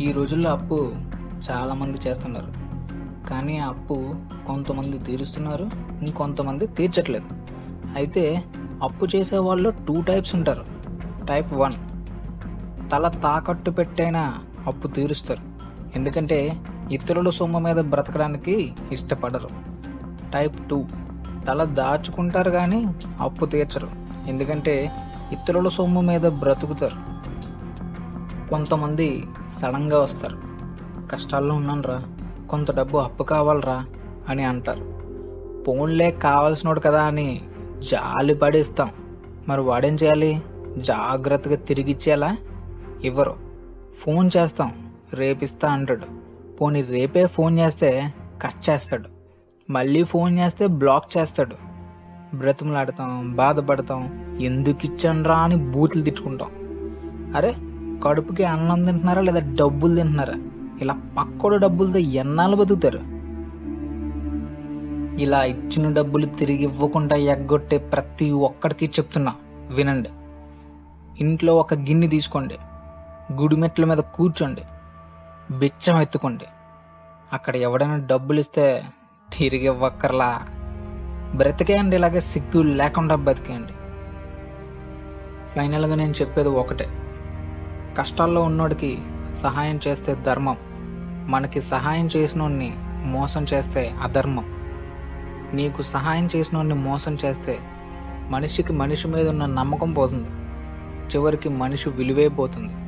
ఈ రోజుల్లో అప్పు చాలామంది చేస్తున్నారు. కానీ ఆ అప్పు కొంతమంది తీరుస్తున్నారు ఇంకొంతమంది తీర్చట్లేదు. అయితే అప్పు చేసే వాళ్ళు టూ టైప్స్ ఉంటారు. టైప్ వన్ తల తాకట్టు పెట్టైనా అప్పు తీరుస్తారు. ఎందుకంటే ఇతరుల సొమ్ము మీద బ్రతకడానికి ఇష్టపడరు. టైప్ టూ తల దాచుకుంటారు కానీ అప్పు తీర్చరు. ఎందుకంటే ఇతరుల సొమ్ము మీద బ్రతుకుతారు. కొంతమంది సడన్గా వస్తారు. కష్టాల్లో ఉన్నానురా. కొంత డబ్బు అప్పు కావాలరా అని అంటారు. ఫోన్లే కావాల్సినోడు కదా అని జాలి పడేస్తాం. మరి వాడేం చేయాలి? జాగ్రత్తగా తిరిగిచ్చేలా ఇవ్వరు ఫోన్ చేస్తాం. రేపిస్తా అంటాడు. పోనీ రేపే ఫోన్ చేస్తే కట్ చేస్తాడు. మళ్ళీ ఫోన్ చేస్తే బ్లాక్ చేస్తాడు. బ్రతుములాడతాం బాధపడతాం. ఎందుకు ఇచ్చానురా అని బూతులు తిట్టుకుంటాం. అరే కడుపుకి అన్నం తింటున్నారా లేదా డబ్బులు తింటున్నారా? ఇలా పక్కడు డబ్బులతో ఎన్నాళ్ళు బతుకుతారు? ఇలా ఇచ్చిన డబ్బులు తిరిగి ఇవ్వకుండా ఎగ్గొట్టే ప్రతి ఒక్కడికి చెప్తున్నా వినండి. ఇంట్లో ఒక గిన్నె తీసుకోండి. గుడిమెట్ల మీద కూర్చోండి. బిచ్చం ఎత్తుకోండి. అక్కడ ఎవడైనా డబ్బులు ఇస్తే తిరిగి ఇవ్వక్కర్లా. బ్రతికేయండి ఇలాగే సిగ్గు లేకుండా బతికేయండి ఫైనల్గా నేను చెప్పేది ఒకటే. కష్టాల్లో ఉన్నోడికి సహాయం చేస్తే ధర్మం. మనకి సహాయం చేసినోడిని మోసం చేస్తే అధర్మం. నీకు సహాయం చేసినోడిని మోసం చేస్తే మనిషికి మనిషి మీద ఉన్న నమ్మకం పోతుంది. చివరికి మనిషి విలువే పోతుంది.